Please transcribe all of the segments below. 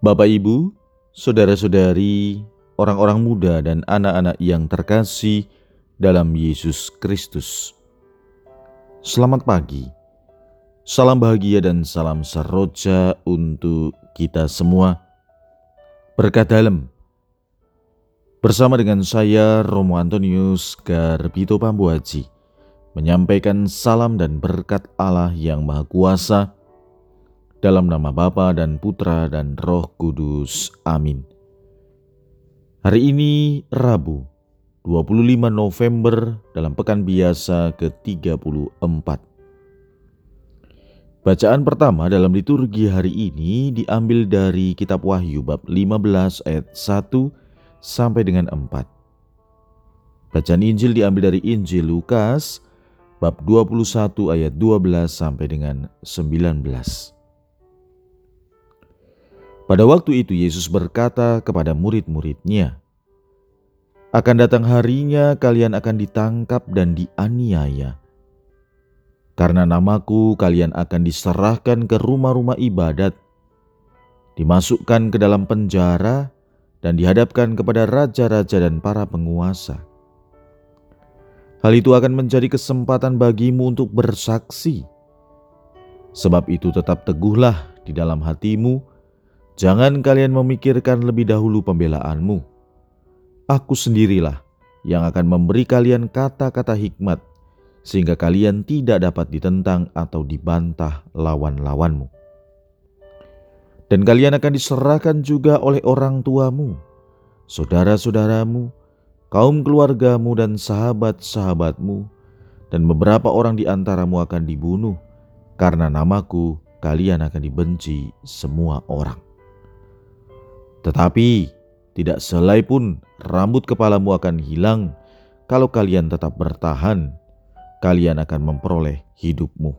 Bapak Ibu, saudara-saudari, orang-orang muda dan anak-anak yang terkasih dalam Yesus Kristus. Selamat pagi. Salam bahagia dan salam seroja untuk kita semua. Berkat dalam. Bersama dengan saya Romo Antonius Garbito Pambuaji menyampaikan salam dan berkat Allah yang Maha Kuasa dalam nama Bapa dan Putra dan Roh Kudus. Amin. Hari ini Rabu, 25 November dalam pekan biasa ke-34. Bacaan pertama dalam liturgi hari ini diambil dari kitab Wahyu bab 15 ayat 1 sampai dengan 4. Bacaan Injil diambil dari Injil Lukas bab 21 ayat 12 sampai dengan 19. Pada waktu itu Yesus berkata kepada murid-muridnya, "Akan datang harinya kalian akan ditangkap dan dianiaya. Karena namaku kalian akan diserahkan ke rumah-rumah ibadat, dimasukkan ke dalam penjara, dan dihadapkan kepada raja-raja dan para penguasa. Hal itu akan menjadi kesempatan bagimu untuk bersaksi. Sebab itu tetap teguhlah di dalam hatimu, Jangan kalian memikirkan lebih dahulu pembelaanmu. Aku sendirilah yang akan memberi kalian kata-kata hikmat, sehingga kalian tidak dapat ditentang atau dibantah lawan-lawanmu. Dan kalian akan diserahkan juga oleh orang tuamu, saudara-saudaramu, kaum keluargamu, dan sahabat-sahabatmu, dan beberapa orang di antaramu akan dibunuh, karena namaku kalian akan dibenci semua orang. Tetapi tidak selai pun rambut kepalamu akan hilang kalau kalian tetap bertahan, kalian akan memperoleh hidupmu.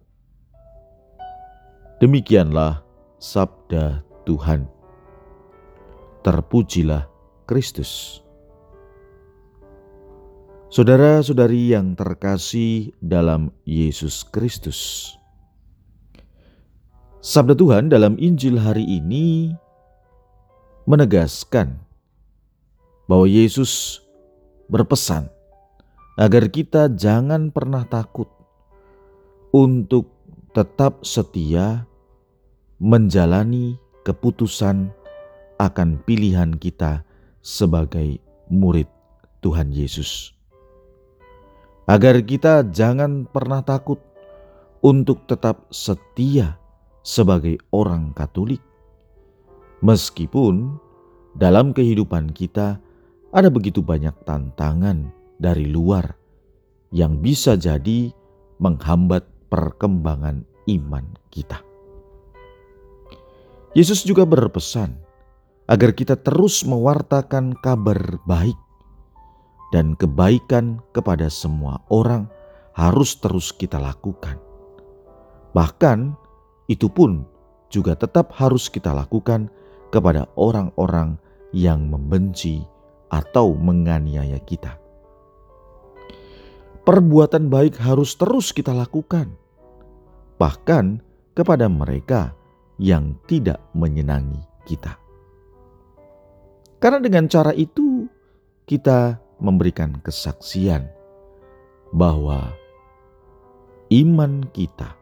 Demikianlah sabda Tuhan. Terpujilah Kristus. Saudara-saudari yang terkasih dalam Yesus Kristus. Sabda Tuhan dalam Injil hari ini menegaskan bahwa Yesus berpesan agar kita jangan pernah takut untuk tetap setia menjalani keputusan akan pilihan kita sebagai murid Tuhan Yesus. Agar kita jangan pernah takut untuk tetap setia sebagai orang Katolik Meskipun dalam kehidupan kita ada begitu banyak tantangan dari luar yang bisa jadi menghambat perkembangan iman kita. Yesus juga berpesan agar kita terus mewartakan kabar baik dan kebaikan kepada semua orang harus terus kita lakukan. Bahkan itu pun juga tetap harus kita lakukan kepada orang-orang yang membenci atau menganiaya kita. Perbuatan baik harus terus kita lakukan, bahkan kepada mereka yang tidak menyenangi kita. Karena dengan cara itu kita memberikan kesaksian bahwa iman kita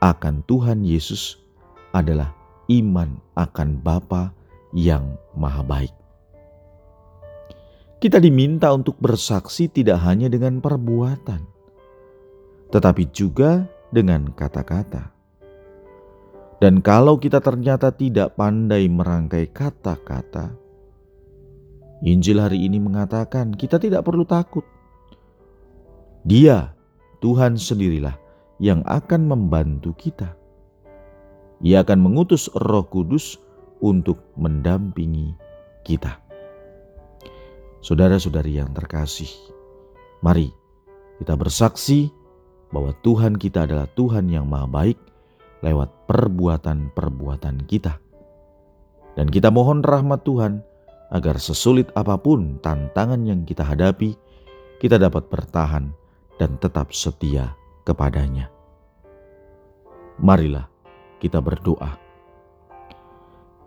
akan Tuhan Yesus adalah iman akan Bapa yang Maha Baik. Kita diminta untuk bersaksi tidak hanya dengan perbuatan, tetapi juga dengan kata-kata. Dan kalau kita ternyata tidak pandai merangkai kata-kata, Injil hari ini mengatakan kita tidak perlu takut. Dia, Tuhan sendirilah, yang akan membantu kita ia akan mengutus Roh Kudus untuk mendampingi kita. Saudara-saudari yang terkasih, mari kita bersaksi bahwa Tuhan kita adalah Tuhan yang Maha Baik lewat perbuatan-perbuatan kita. Dan kita mohon rahmat Tuhan agar sesulit apa pun tantangan yang kita hadapi, kita dapat bertahan dan tetap setia kepadanya. Marilah kita berdoa.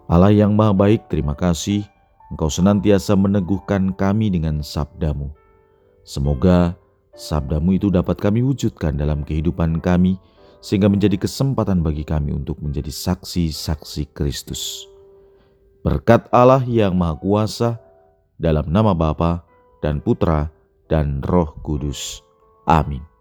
Allah yang maha baik, terima kasih Engkau senantiasa meneguhkan kami dengan sabdamu. Semoga sabdamu itu dapat kami wujudkan dalam kehidupan kami, sehingga menjadi kesempatan bagi kami untuk menjadi saksi-saksi Kristus. Berkat Allah yang Maha Kuasa, dalam nama Bapa dan Putra dan Roh Kudus. Amin.